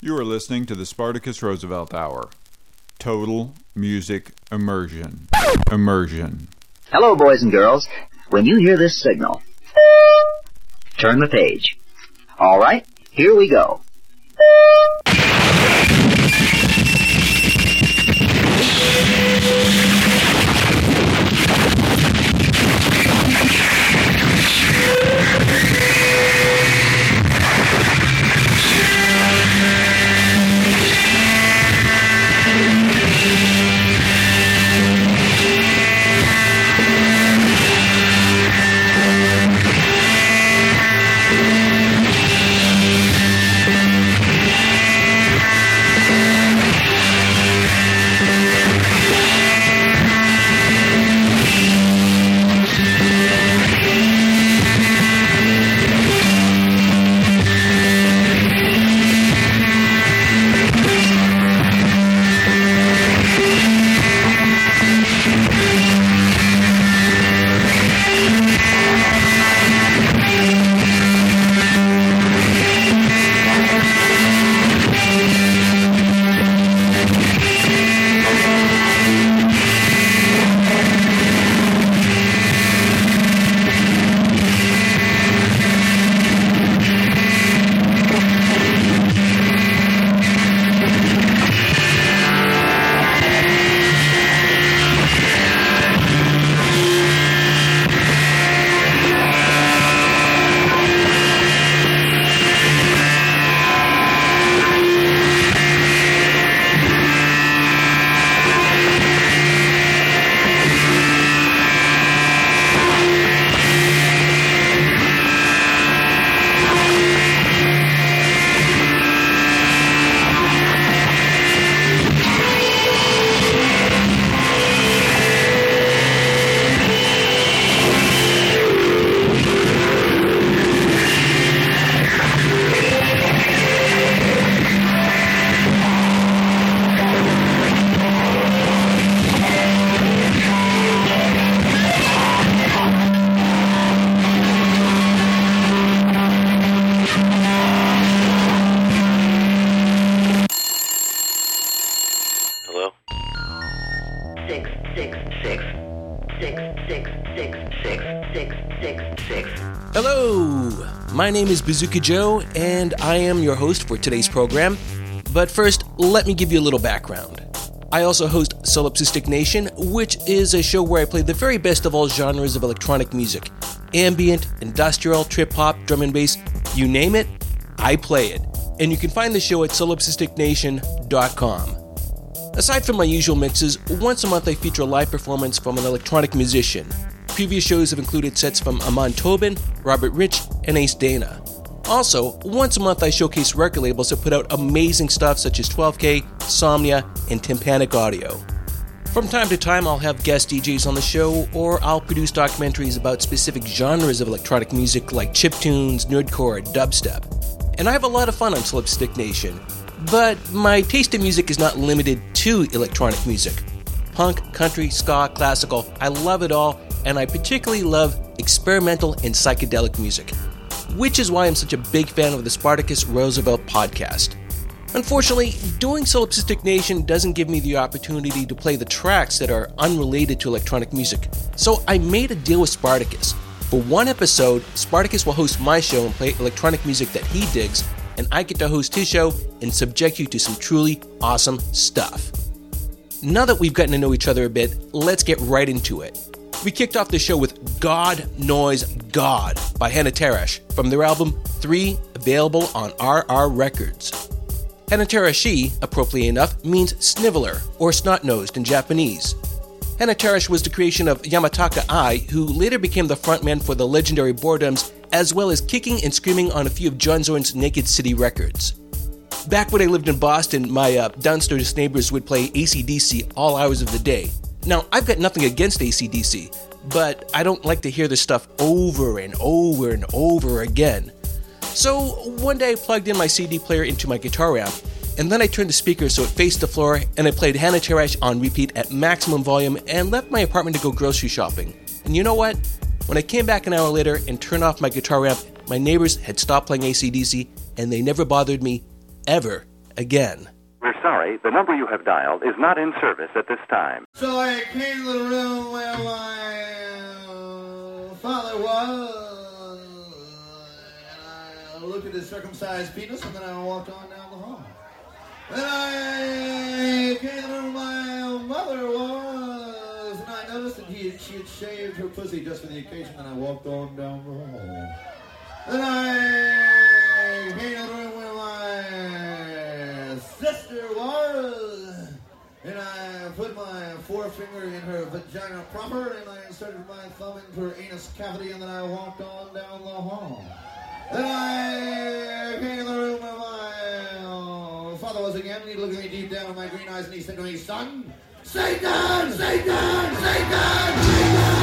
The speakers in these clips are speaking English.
You are listening to the Spartacus Roosevelt Hour. Total music immersion. Immersion. Hello, boys and girls. When you hear this signal, turn the page. All right, here we go. My name is Bazooka Joe, and I am your host for today's program. But first, let me give you a little background. I also host Solipsistic Nation, which is a show where I play the very best of all genres of electronic music ambient, industrial, trip hop, drum and bass, you name it, I play it. And you can find the show at solipsisticnation.com. Aside from my usual mixes, once a month I feature a live performance from an electronic musician. Previous shows have included sets from Amon Tobin, Robert Rich, and Aes Dana. Also, once a month I showcase record labels that put out amazing stuff such as 12K, Somnia, and Tympanic Audio. From time to time, I'll have guest DJs on the show, or I'll produce documentaries about specific genres of electronic music like chiptunes, nerdcore, dubstep. And I have a lot of fun on Solipsistic Nation. But my taste in music is not limited to electronic music. Punk, country, ska, classical, I love it all, and I particularly love experimental and psychedelic music. Which is why I'm such a big fan of the Spartacus Roosevelt podcast. Unfortunately, doing Solipsistic Nation doesn't give me the opportunity to play the tracks that are unrelated to electronic music, so I made a deal with Spartacus. For one episode, Spartacus will host my show and play electronic music that he digs, and I get to host his show and subject you to some truly awesome stuff. Now that we've gotten to know each other a bit, let's get right into it. We kicked off the show with God Noise God by Hanatarash from their album 3, available on RR Records. Hanatarashi, appropriately enough, means sniveler or snot nosed in Japanese. Hanatarash was the creation of Yamatsuka Eye, who later became the frontman for the legendary Boredoms, as well as kicking and screaming on a few of John Zorn's Naked City records. Back when I lived in Boston, my uh, downstairs neighbors would play ACDC all hours of the day. Now, I've got nothing against ACDC, but I don't like to hear this stuff over and over and over again. So one day I plugged in my CD player into my guitar amp, and then I turned the speaker so it faced the floor, and I played Hanatarash on repeat at maximum volume and left my apartment to go grocery shopping. And you know what? When I came back an hour later and turned off my guitar amp, my neighbors had stopped playing ACDC and they never bothered me ever again. Sorry, the number you have dialed is not in service at this time. So I came to the room where my uh, father was, and I looked at his circumcised penis, and then I walked on down the hall. Then I came to where my mother was, and I noticed that he she had shaved her pussy just for the occasion, and I walked on down the hall. Then I and I put my forefinger in her vagina proper, and I inserted my thumb into her anus cavity, and then I walked on down the hall. Then I came in the room where my uh, father was again, and he looked at me deep down in my green eyes, and he said to me, son, Satan, Satan, Satan, Satan,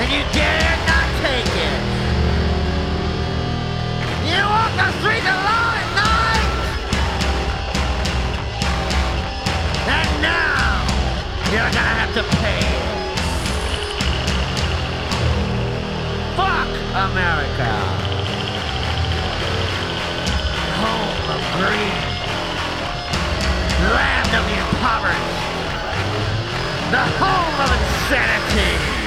and you dare not take it. You walk the streets alone at night. And now, you're gonna have to pay. Fuck America. Home of greed. Land of the impoverished. The home of insanity.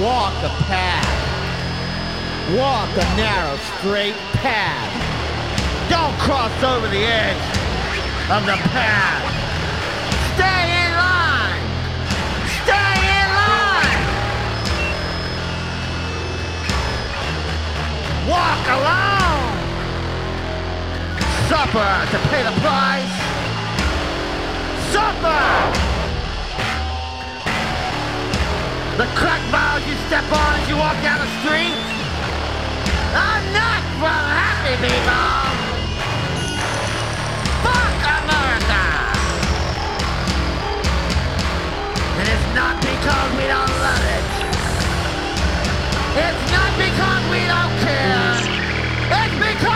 Walk a path. Walk a narrow, straight path. Don't cross over the edge of the path. Stay in line. Stay in line. Walk alone. Suffer to pay the price. Supper. The crack bars you step on as you walk down the street are not from happy people. Fuck America! And it's not because we don't love it. It's not because we don't care. It's because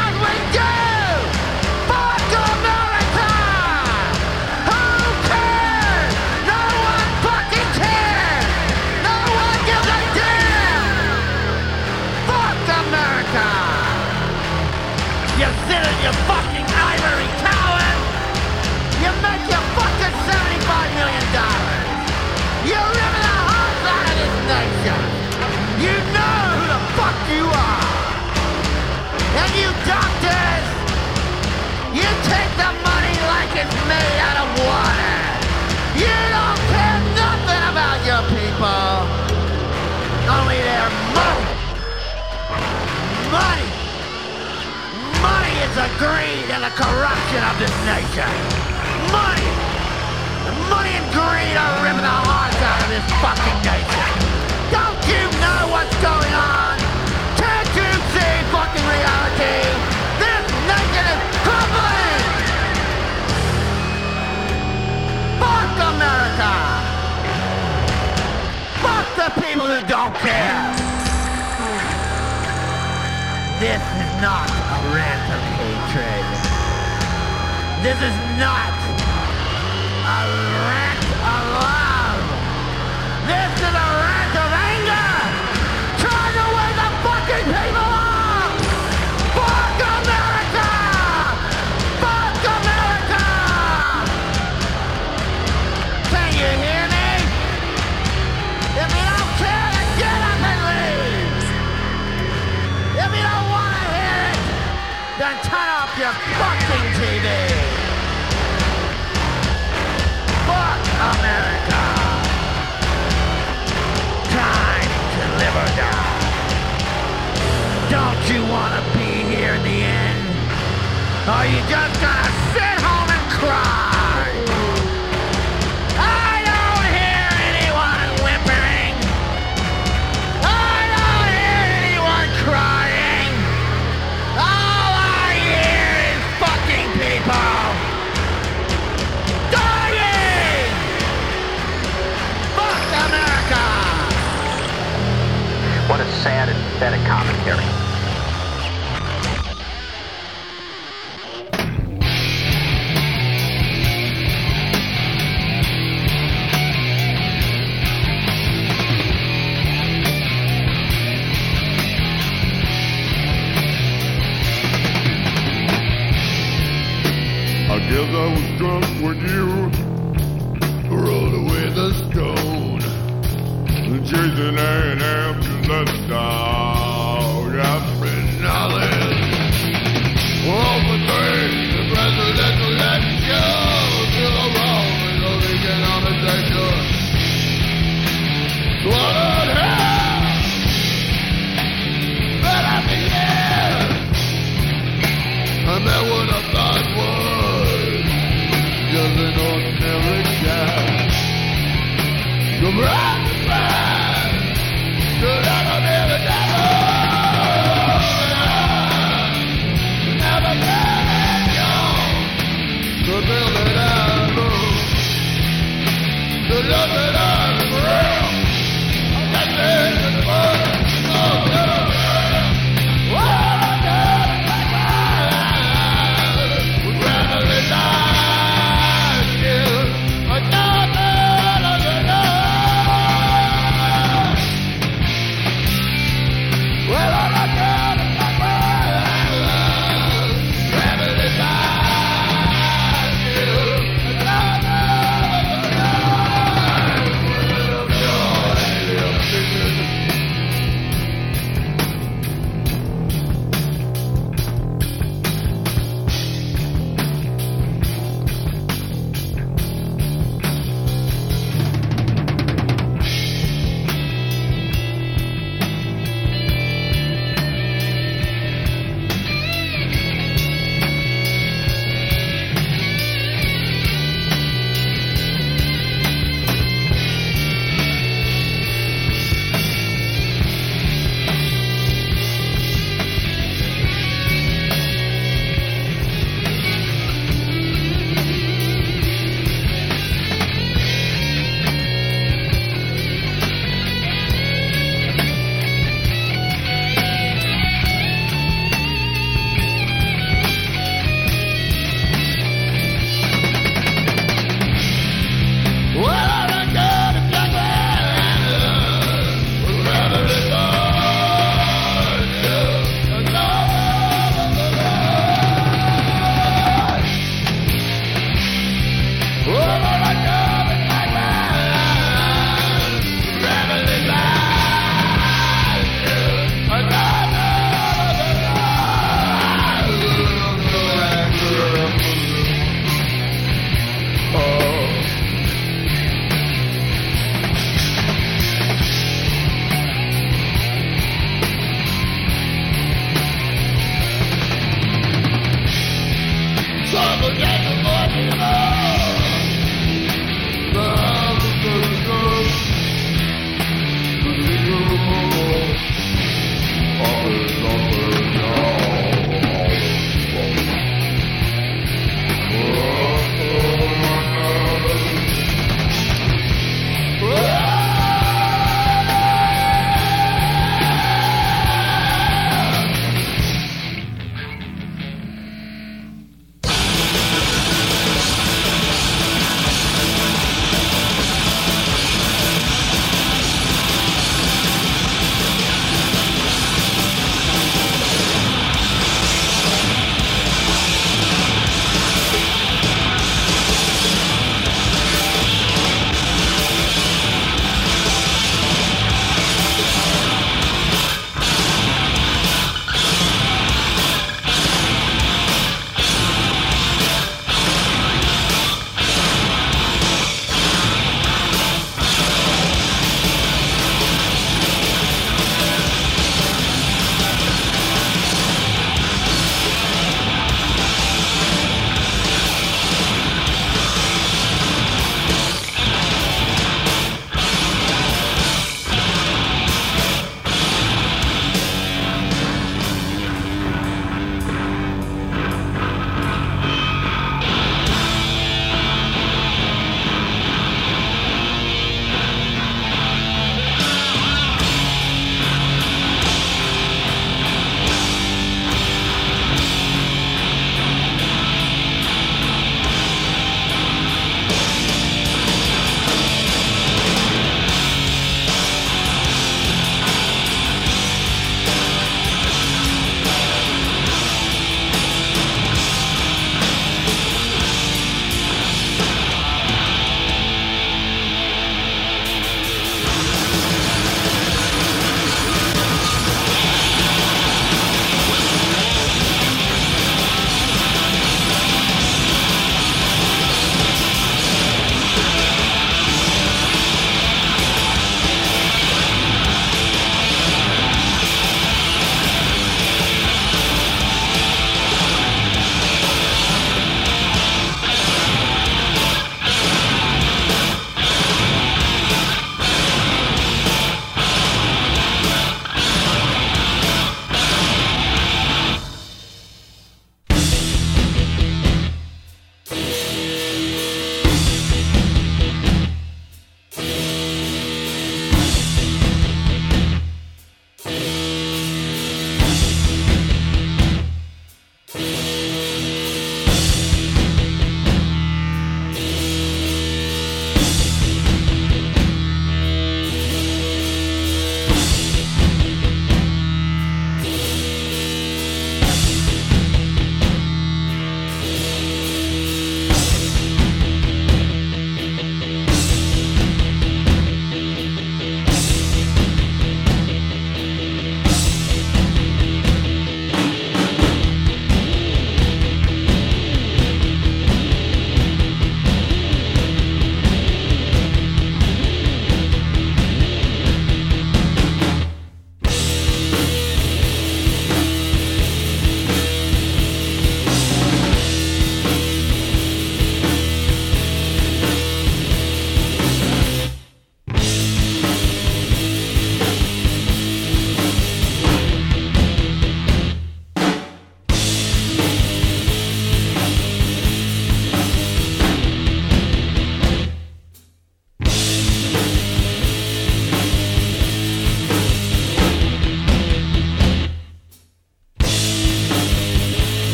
the greed and the corruption of this nation. Money. Money and greed are ripping the hearts out of this fucking nation. Don't you know what's going on? Can't you see fucking reality? This nation is crumbling! Fuck America! Fuck the people who don't care! This is not a rant. This is not are you just gonna sit home and cry. I don't hear anyone whimpering. I don't hear anyone crying. All I hear is fucking people dying. Fuck America. What a sad and pathetic commentary. You rolled away the stone. Chasing an ambulance dog.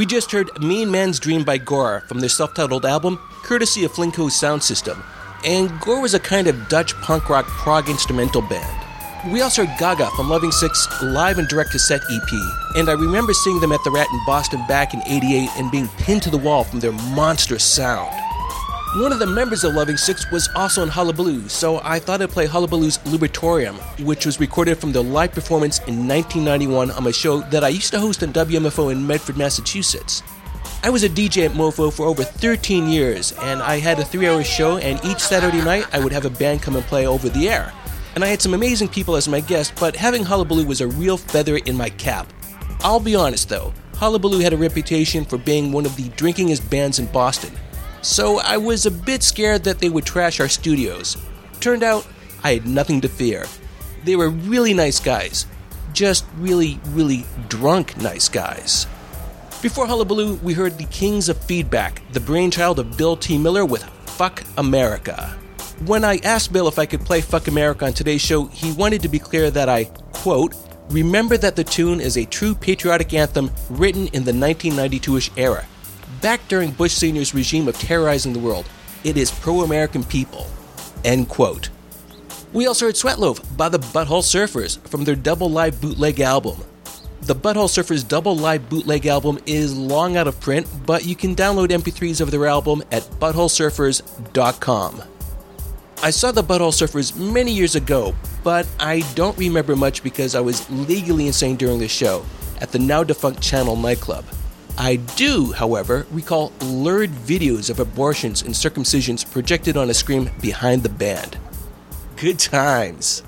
We just heard Mean Man's Dream by Gore from their self titled album, courtesy of Flinko's Sound System. And Gore was a kind of Dutch punk rock prog instrumental band. We also heard Gaga from Loving Six live and direct cassette EP, and I remember seeing them at the Rat in Boston back in 88 and being pinned to the wall from their monstrous sound. One of the members of Loving Six was also in Hullabaloo, so I thought I'd play Hullabaloo's Lubritorium, which was recorded from their live performance in 1991 on my show that I used to host on WMFO in Medford, Massachusetts. I was a DJ at MoFo for over 13 years, and I had a three hour show, and each Saturday night I would have a band come and play over the air. And I had some amazing people as my guests, but having Hullabaloo was a real feather in my cap. I'll be honest though, Hullabaloo had a reputation for being one of the drinkingest bands in Boston. So I was a bit scared that they would trash our studios. Turned out, I had nothing to fear. They were really nice guys. Just really, really drunk nice guys. Before Hullabaloo, we heard the Kings of Feedback, the brainchild of Bill T. Miller with Fuck America. When I asked Bill if I could play Fuck America on today's show, he wanted to be clear that I, quote, remember that the tune is a true patriotic anthem written in the 1992 ish era. Back during Bush Sr.'s regime of terrorizing the world, it is pro American people. End quote. We also heard Sweatloaf by the Butthole Surfers from their double live bootleg album. The Butthole Surfers double live bootleg album is long out of print, but you can download MP3s of their album at buttholesurfers.com. I saw the Butthole Surfers many years ago, but I don't remember much because I was legally insane during the show at the now defunct Channel nightclub. I do, however, recall lurid videos of abortions and circumcisions projected on a screen behind the band. Good times.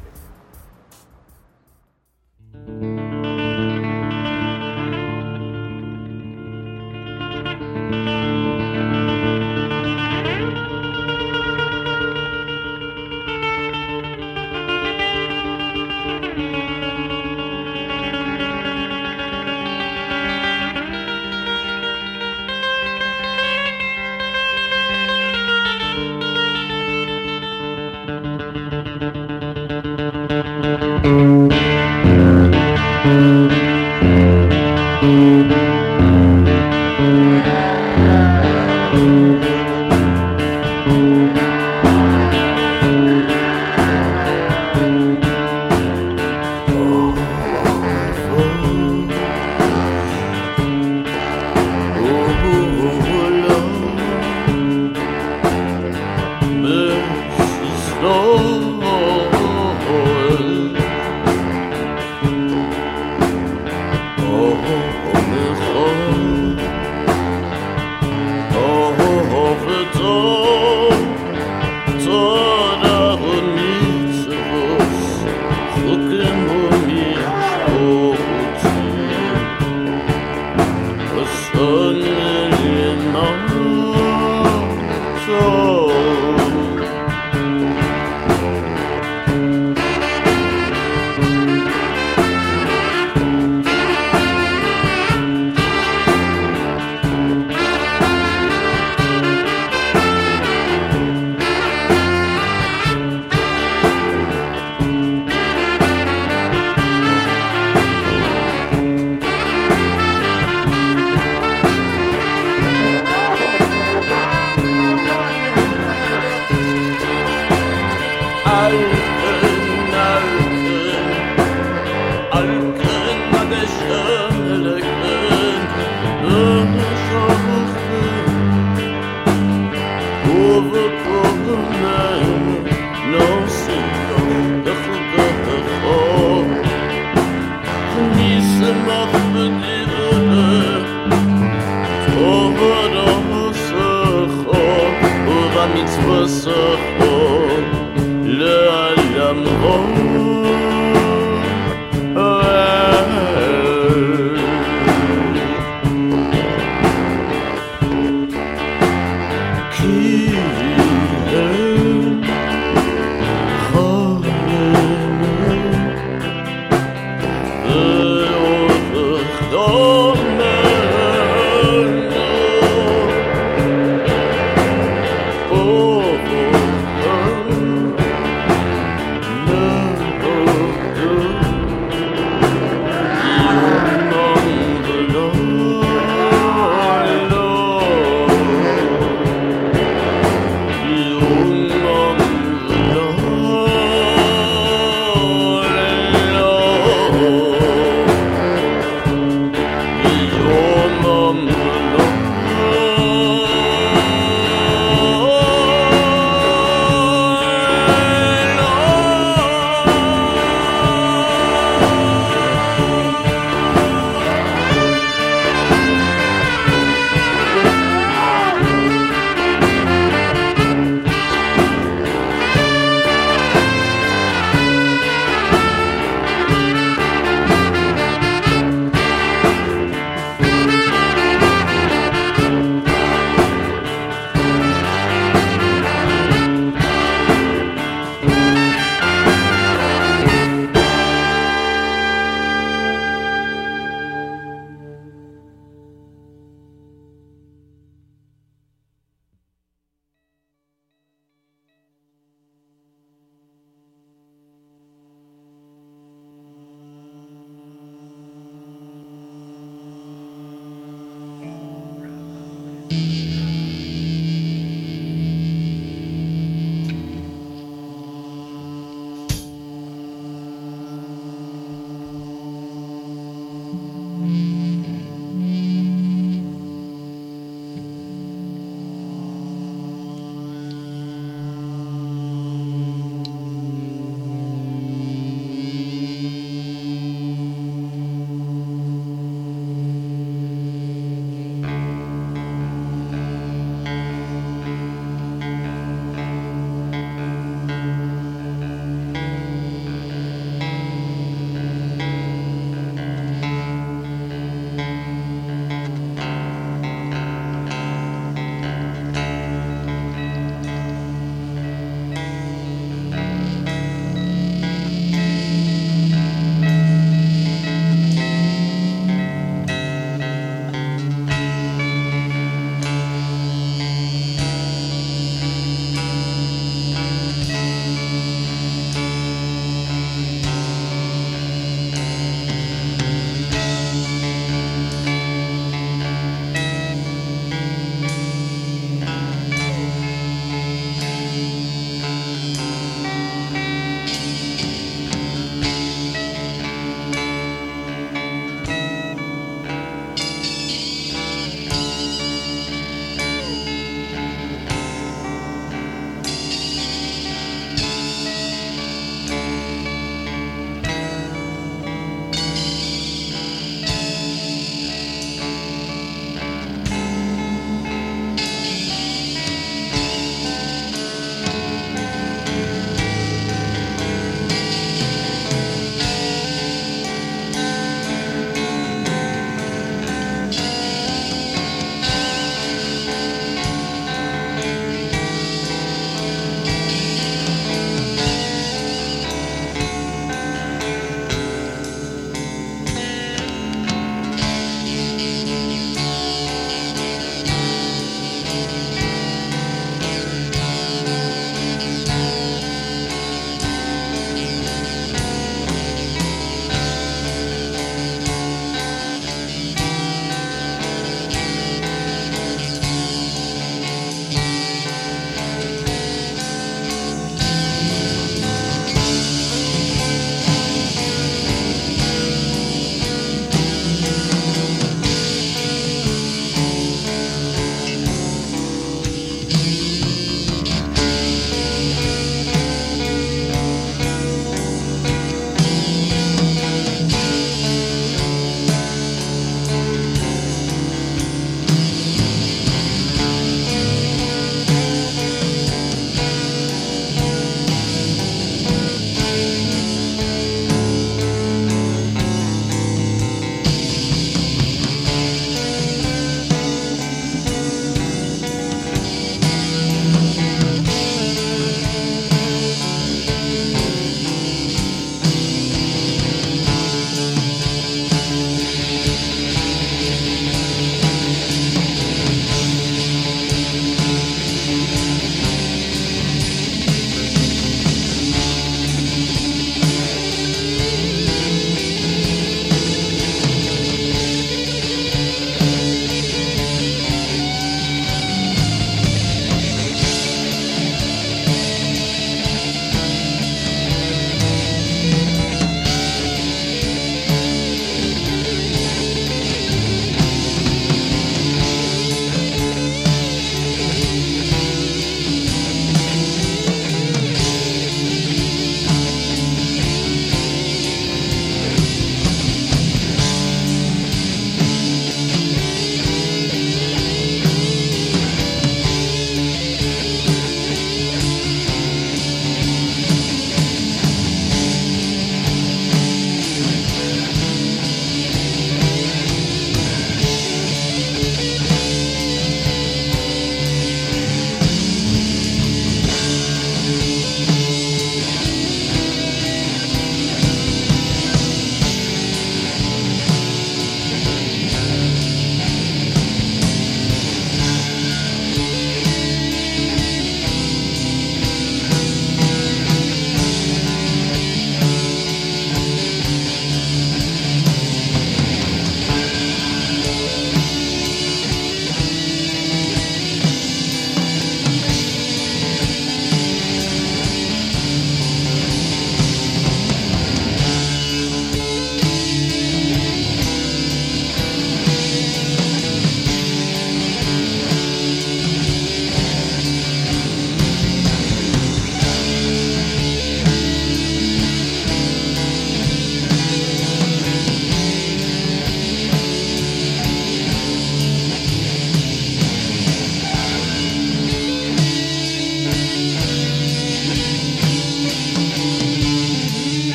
Oh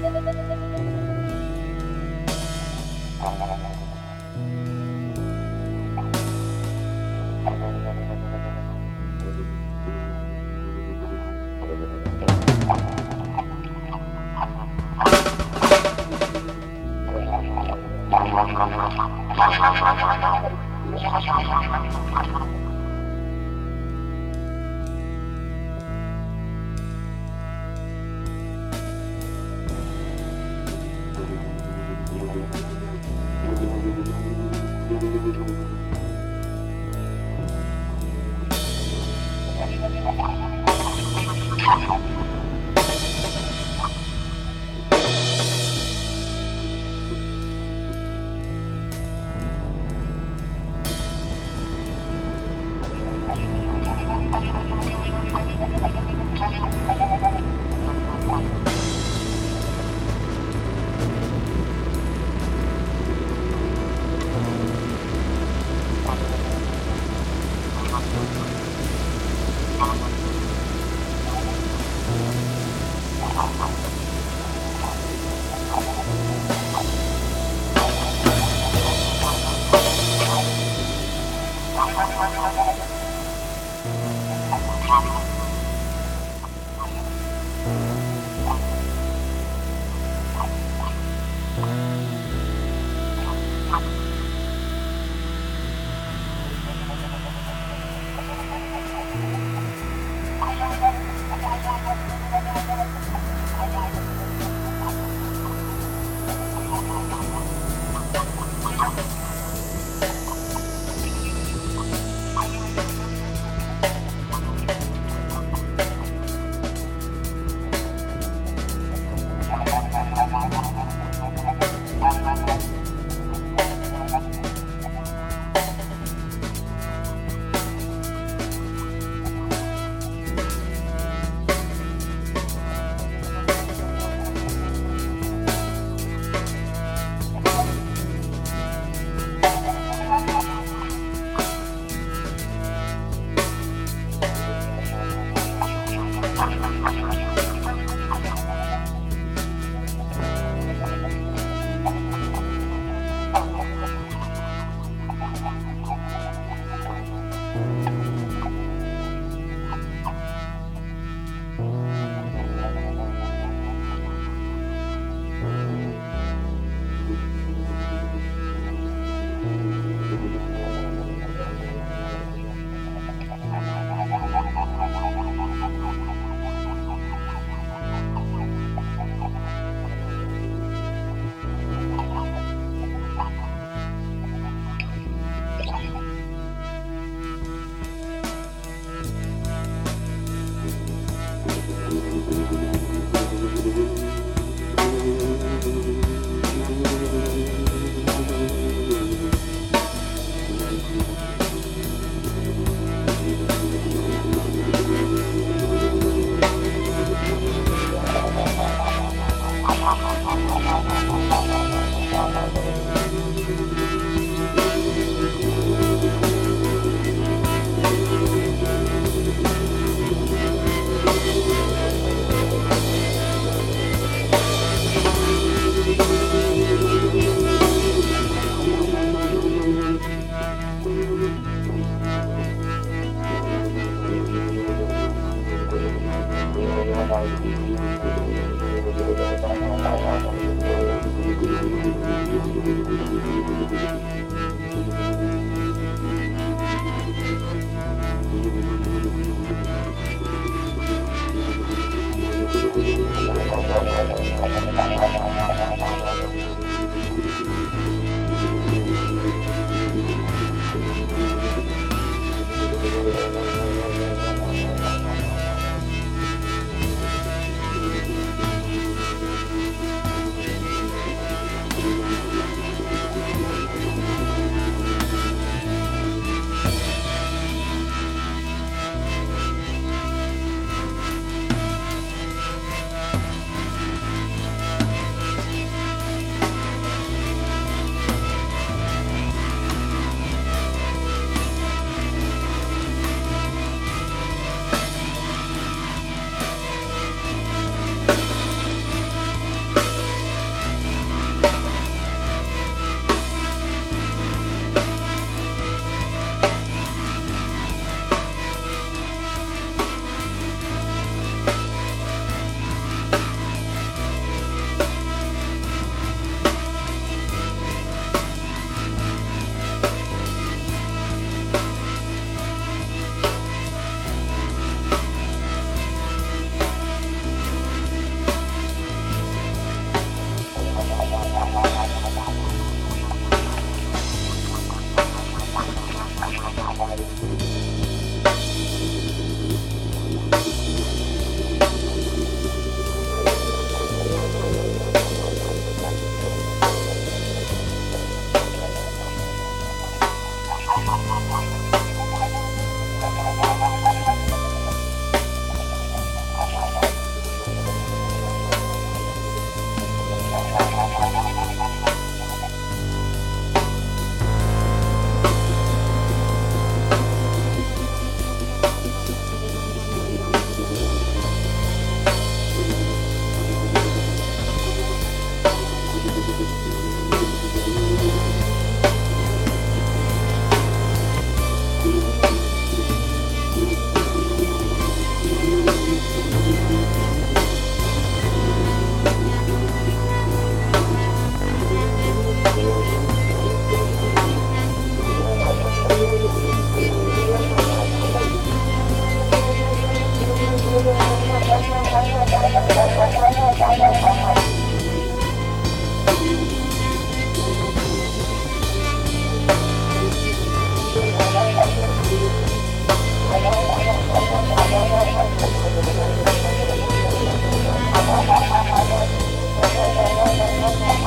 Thank you.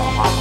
Oh,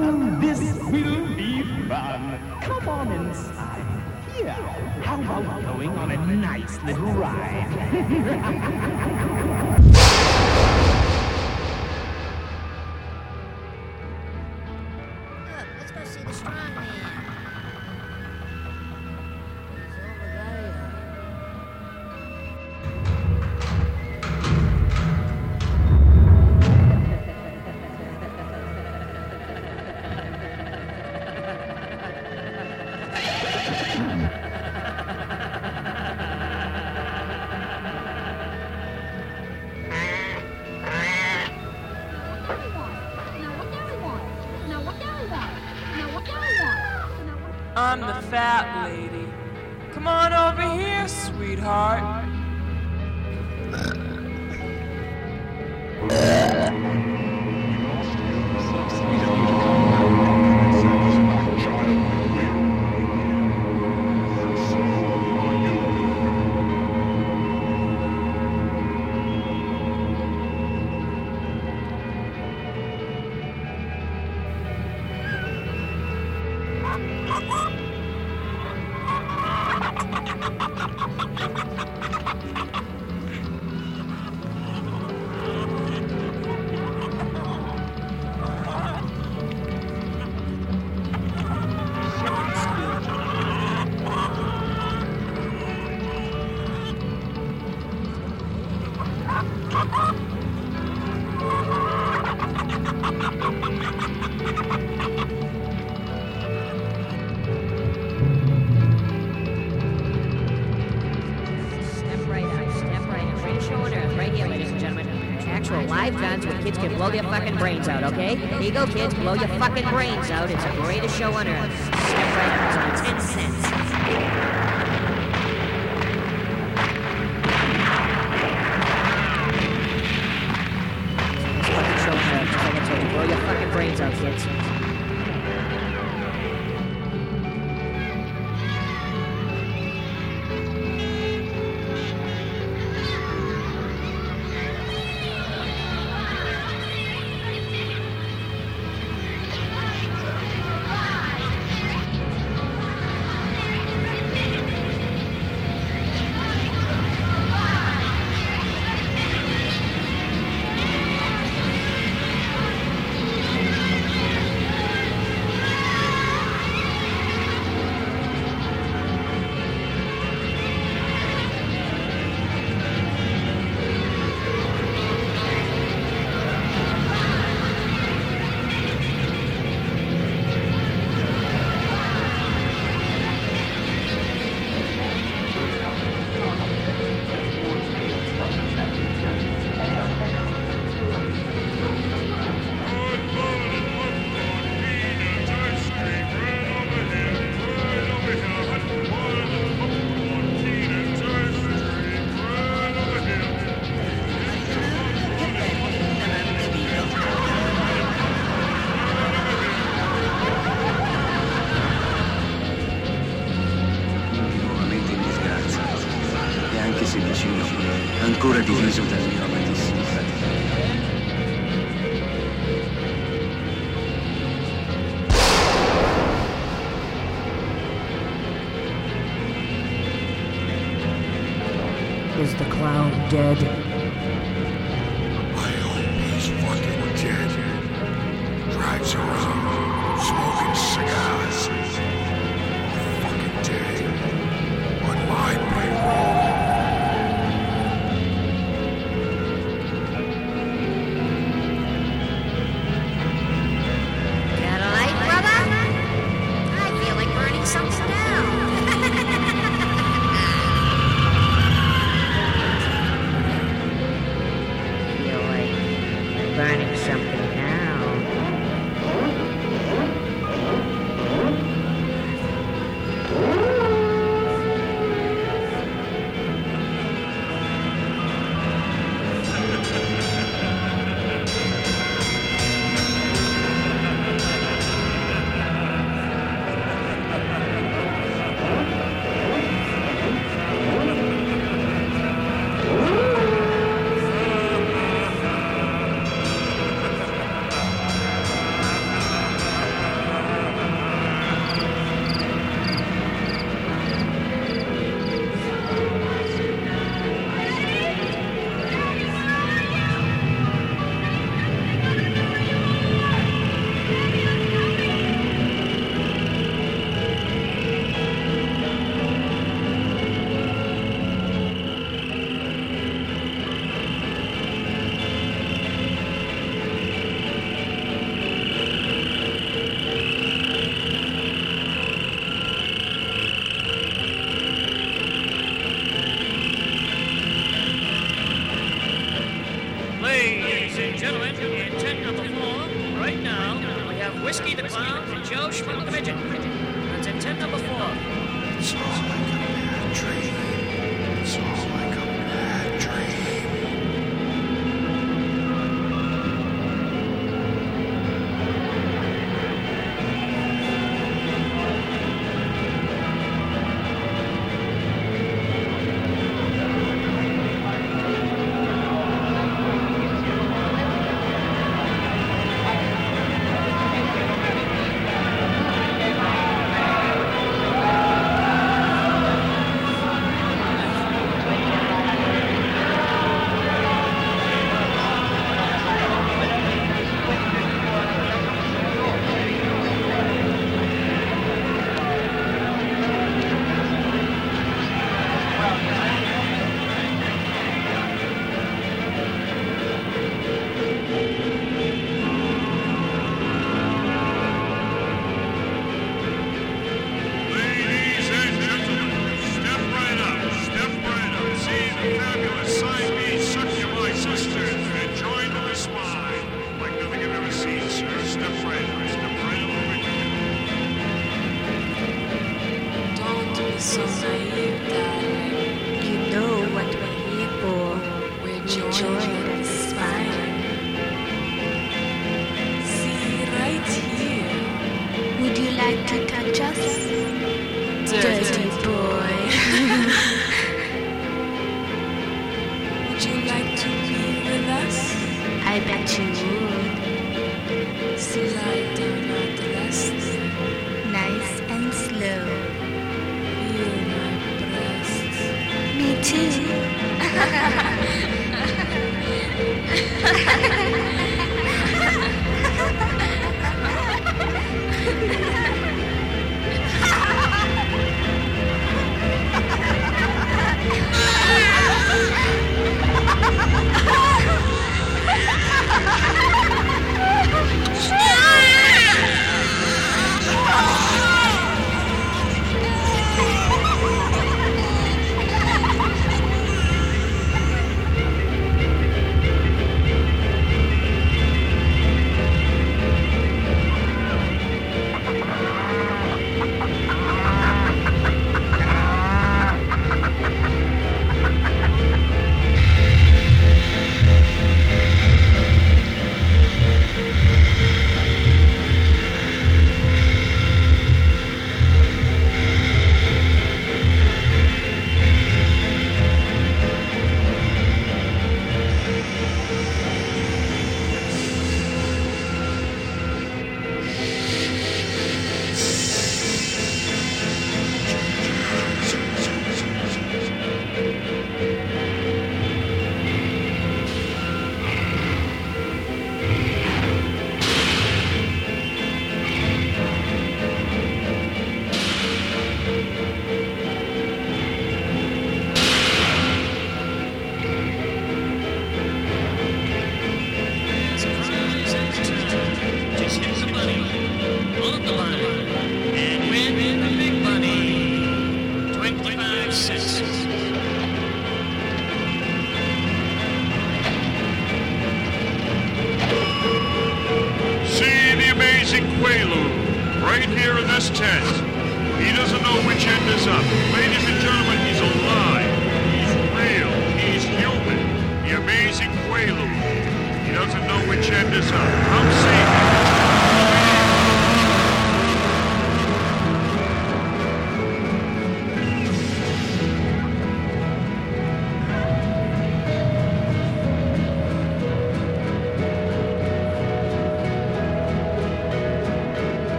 Oh, this will be fun. Come on inside. Here, how about going on a nice little ride? blow your fucking brains out, okay? Here you go, kids. Blow your fucking brains out. It's the greatest show on earth. Step right up. It's only 10 cents.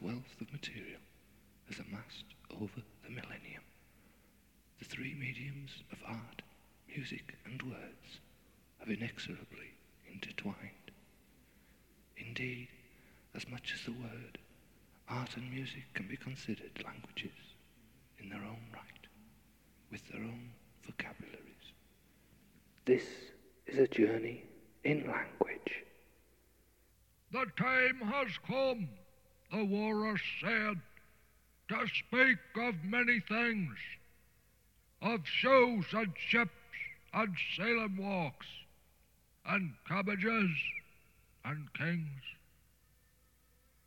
Wealth of material has amassed over the millennium. The three mediums of art, music, and words have inexorably intertwined. Indeed, as much as the word, art and music can be considered languages in their own right, with their own vocabularies. This is a journey in language. The time has come, the walrus said, to speak of many things, of shows and ships and sailing walks, and cabbages and kings,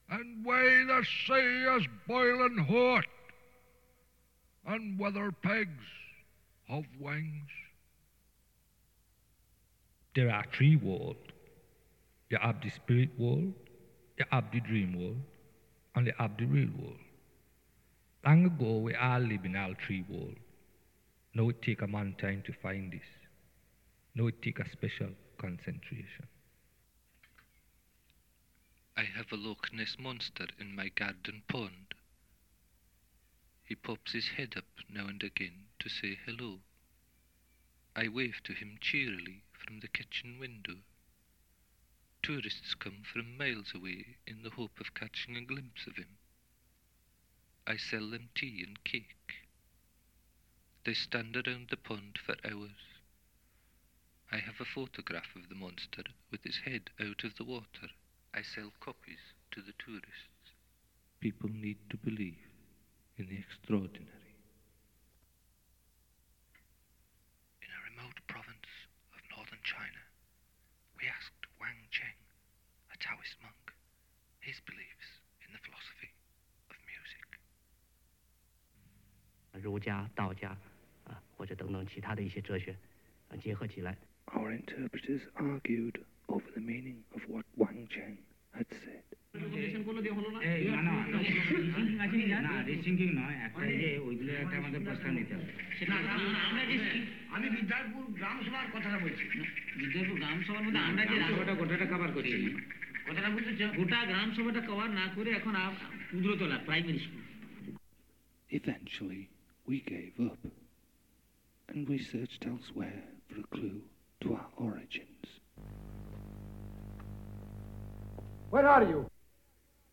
and weigh the sea as boiling hot, and whether pigs of wings. There are three worlds. You have the spirit world, you have the dream world, have the real world. Long ago, we all live in all three worlds. Now it take a time to find this. Now it take a special concentration. I have a Loch Ness monster in my garden pond. He pops his head up now and again to say hello. I wave to him cheerily from the kitchen window. Tourists come from miles away in the hope of catching a glimpse of him. I sell them tea and cake. They stand around the pond for hours. I have a photograph of the monster with his head out of the water. I sell copies to the tourists. People need to believe in the extraordinary. In a remote province of northern China, we asked Wang Cheng, a Taoist monk, his beliefs in the philosophy of music. 儒家、道家啊，或者等等其他的一些哲学，啊，结合起来。 Our interpreters argued over the meaning of what Wang Cheng had said. এই না না না রিসিঙ্কিং নয় একটা যে ওইগুলো একটা আমাদের প্রস্তাব নিতে হবে আমি বিদ্যালপুর গ্রাম সভার কথাটা বলছি বিদ্যাপুর গ্রাম সভার মধ্যে আমরা যে গোটা গোটাটা কভার করছি কথাটা বুঝেছো গোটা গ্রাম সভাটা কভার না করে এখন উগ্রতলা primary school Eventually, we gave up, and we searched elsewhere for a clue to our origins. Where are you?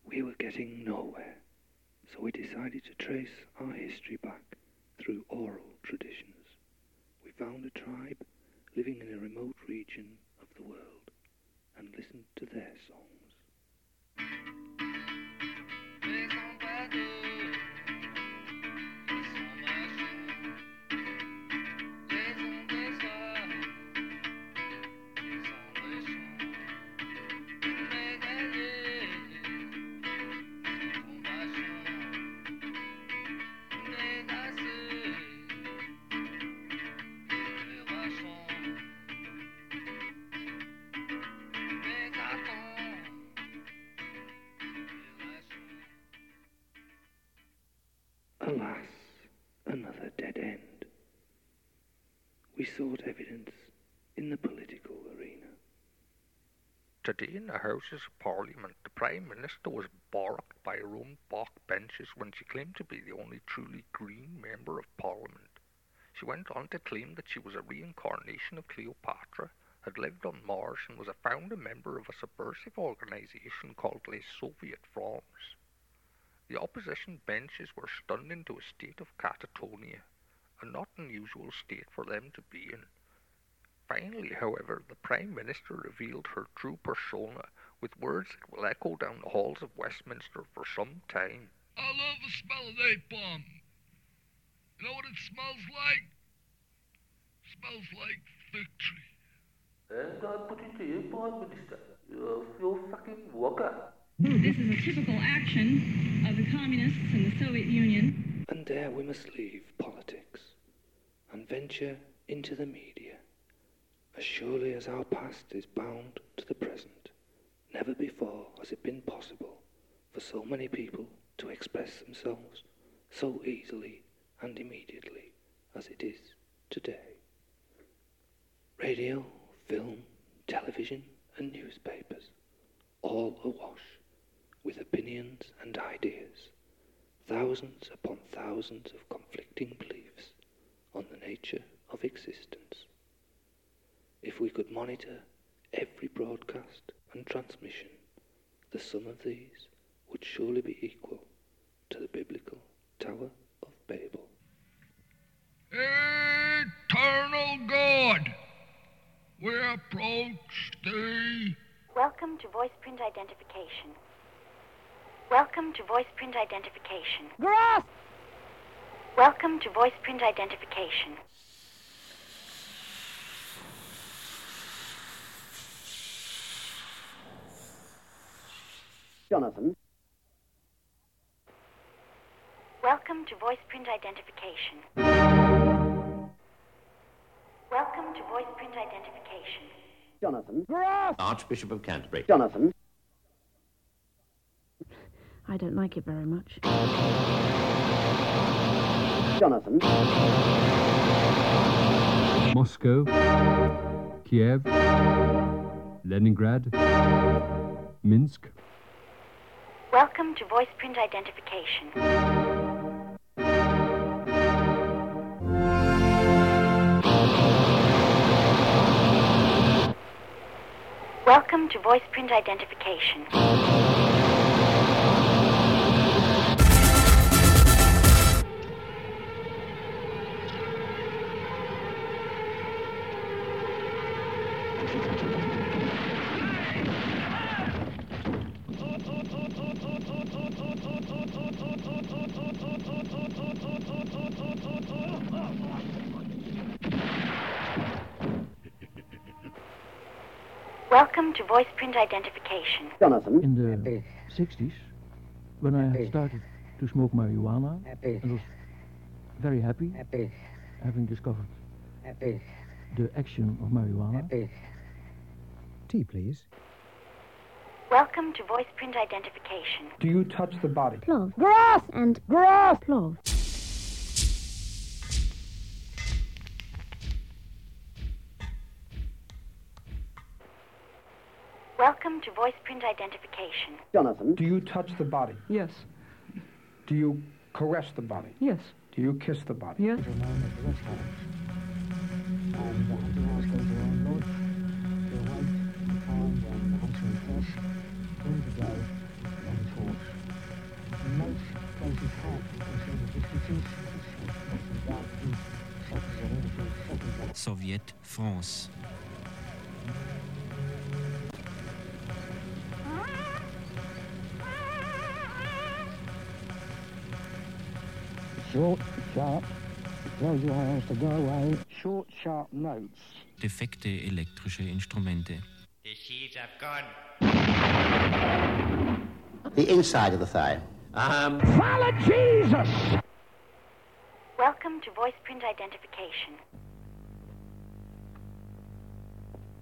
We were getting nowhere, so we decided to trace our history back through oral traditions. We found a tribe living in a remote region of the world and listened to their songs. Houses of Parliament, the Prime Minister was barracked by her own back benches when she claimed to be the only truly green member of Parliament. She went on to claim that she was a reincarnation of Cleopatra, had lived on Mars, and was a founding member of a subversive organisation called Les Zoviet France. The opposition benches were stunned into a state of catatonia, a not unusual state for them to be in. Finally, however, the Prime Minister revealed her true persona with words that will echo down the halls of Westminster for some time. I love the smell of napalm. You know what it smells like? It smells like victory. And I put it to you, Prime Minister. You're, you're fucking worker. This is a typical action of the communists in the Soviet Union. And there we must leave politics and venture into the media. As surely as our past is bound to the present, never before has it been possible for so many people to express themselves so easily and immediately as it is today. Radio, film, television, and newspapers, all awash with opinions and ideas, thousands upon thousands of conflicting beliefs on the nature of existence. If we could monitor every broadcast and transmission, the sum of these would surely be equal to the biblical Tower of Babel. Eternal God, we approach thee. Welcome to voice print identification. Welcome to voice print identification. Grass! Welcome to voice print identification. Jonathan. Welcome to voice print identification. Welcome to voice print identification. Jonathan. Archbishop of Canterbury. Jonathan. I don't like it very much. Jonathan. Moscow, Kiev, Leningrad, Minsk. Welcome to voice print identification. Welcome to voice print identification. Welcome to voice print identification. Jonathan. In the 60s, when I started to smoke marijuana, I was very happy, having discovered the action of marijuana. Tea, please. Welcome to voice print identification. Do you touch the body? Plov. Grass! And Grass! Plov. Welcome to voice print identification. Jonathan. Do you touch the body? Yes. Do you caress the body? Yes. Do you kiss the body? Yes. Zoviet France. Short, sharp, tells you how else to go away. Short, sharp notes. Defekte elektrische Instrumente. The seeds have gone. The inside of the thigh. Um. Follow Jesus! Welcome to voice print identification.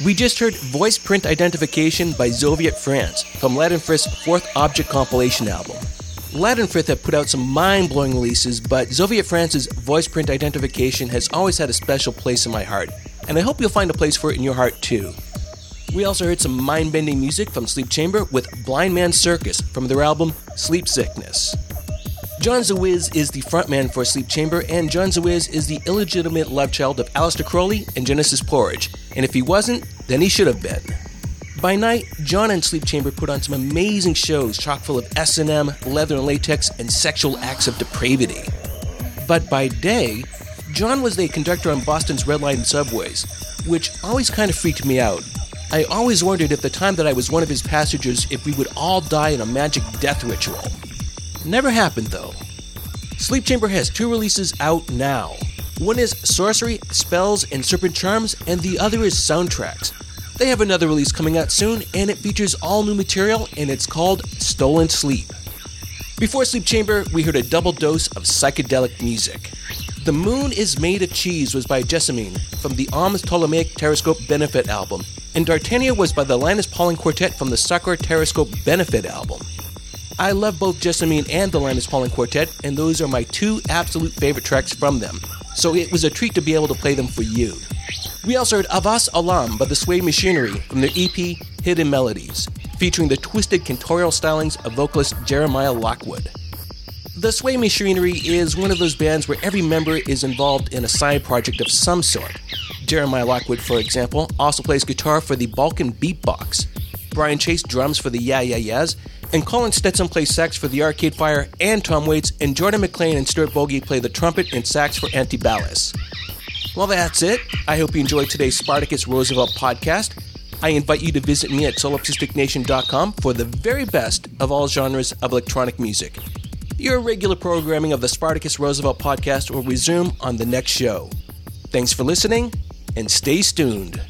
We just heard Voice Print Identification by Zoviet France from Ladenfrith's fourth Objekt compilation album. Ladenfrith have put out some mind blowing releases, but Zoviet France's Voice Print Identification has always had a special place in my heart, and I hope you'll find a place for it in your heart too. We also heard some mind bending music from Sleep Chamber with Blind Man Circus from their album Sleep Sickness. John Zewizz is the frontman for Sleep Chamber, and John Zewizz is the illegitimate love child of Aleister Crowley and Genesis P-Orridge. And if he wasn't, then he should have been. By night, John and Sleep Chamber put on some amazing shows chock full of S&M, leather and latex, and sexual acts of depravity. But by day, John was the conductor on Boston's Red Line subways, which always kind of freaked me out. I always wondered if the time that I was one of his passengers if we would all die in a magic death ritual. Never happened though. Sleep Chamber has two releases out now. One is Sorcery, Spells, and Serpent Charms, and the other is Soundtracks. They have another release coming out soon, and it features all new material, and it's called Stolen Sleep. Before Sleep Chamber, we heard a double dose of psychedelic music. The Moon is Made of Cheese was by Jessamine from the Alms Ptolemaic Terrascope Benefit album, and Dartania was by the Linus Pauling Quartet from the Succour Terrascope Benefit album. I love both Jessamine and the Linus Pauling Quartet, and those are my two absolute favorite tracks from them, so it was a treat to be able to play them for you. We also heard Ahavas Olam by the Sway Machinery from their EP Hidden Melodies, featuring the twisted cantorial stylings of vocalist Jeremiah Lockwood. The Sway Machinery is one of those bands where every member is involved in a side project of some sort. Jeremiah Lockwood, for example, also plays guitar for the Balkan Beatbox. Brian Chase drums for the Yeah Yeah Yeahs, and Colin Stetson plays sax for the Arcade Fire and Tom Waits, and Jordan McLean and Stuart Bogie play the trumpet and sax for Antibalas. Well, that's it. I hope you enjoyed today's Spartacus Roosevelt podcast. I invite you to visit me at solipsisticnation.com for the very best of all genres of electronic music. Your regular programming of the Spartacus Roosevelt podcast will resume on the next show. Thanks for listening and stay tuned.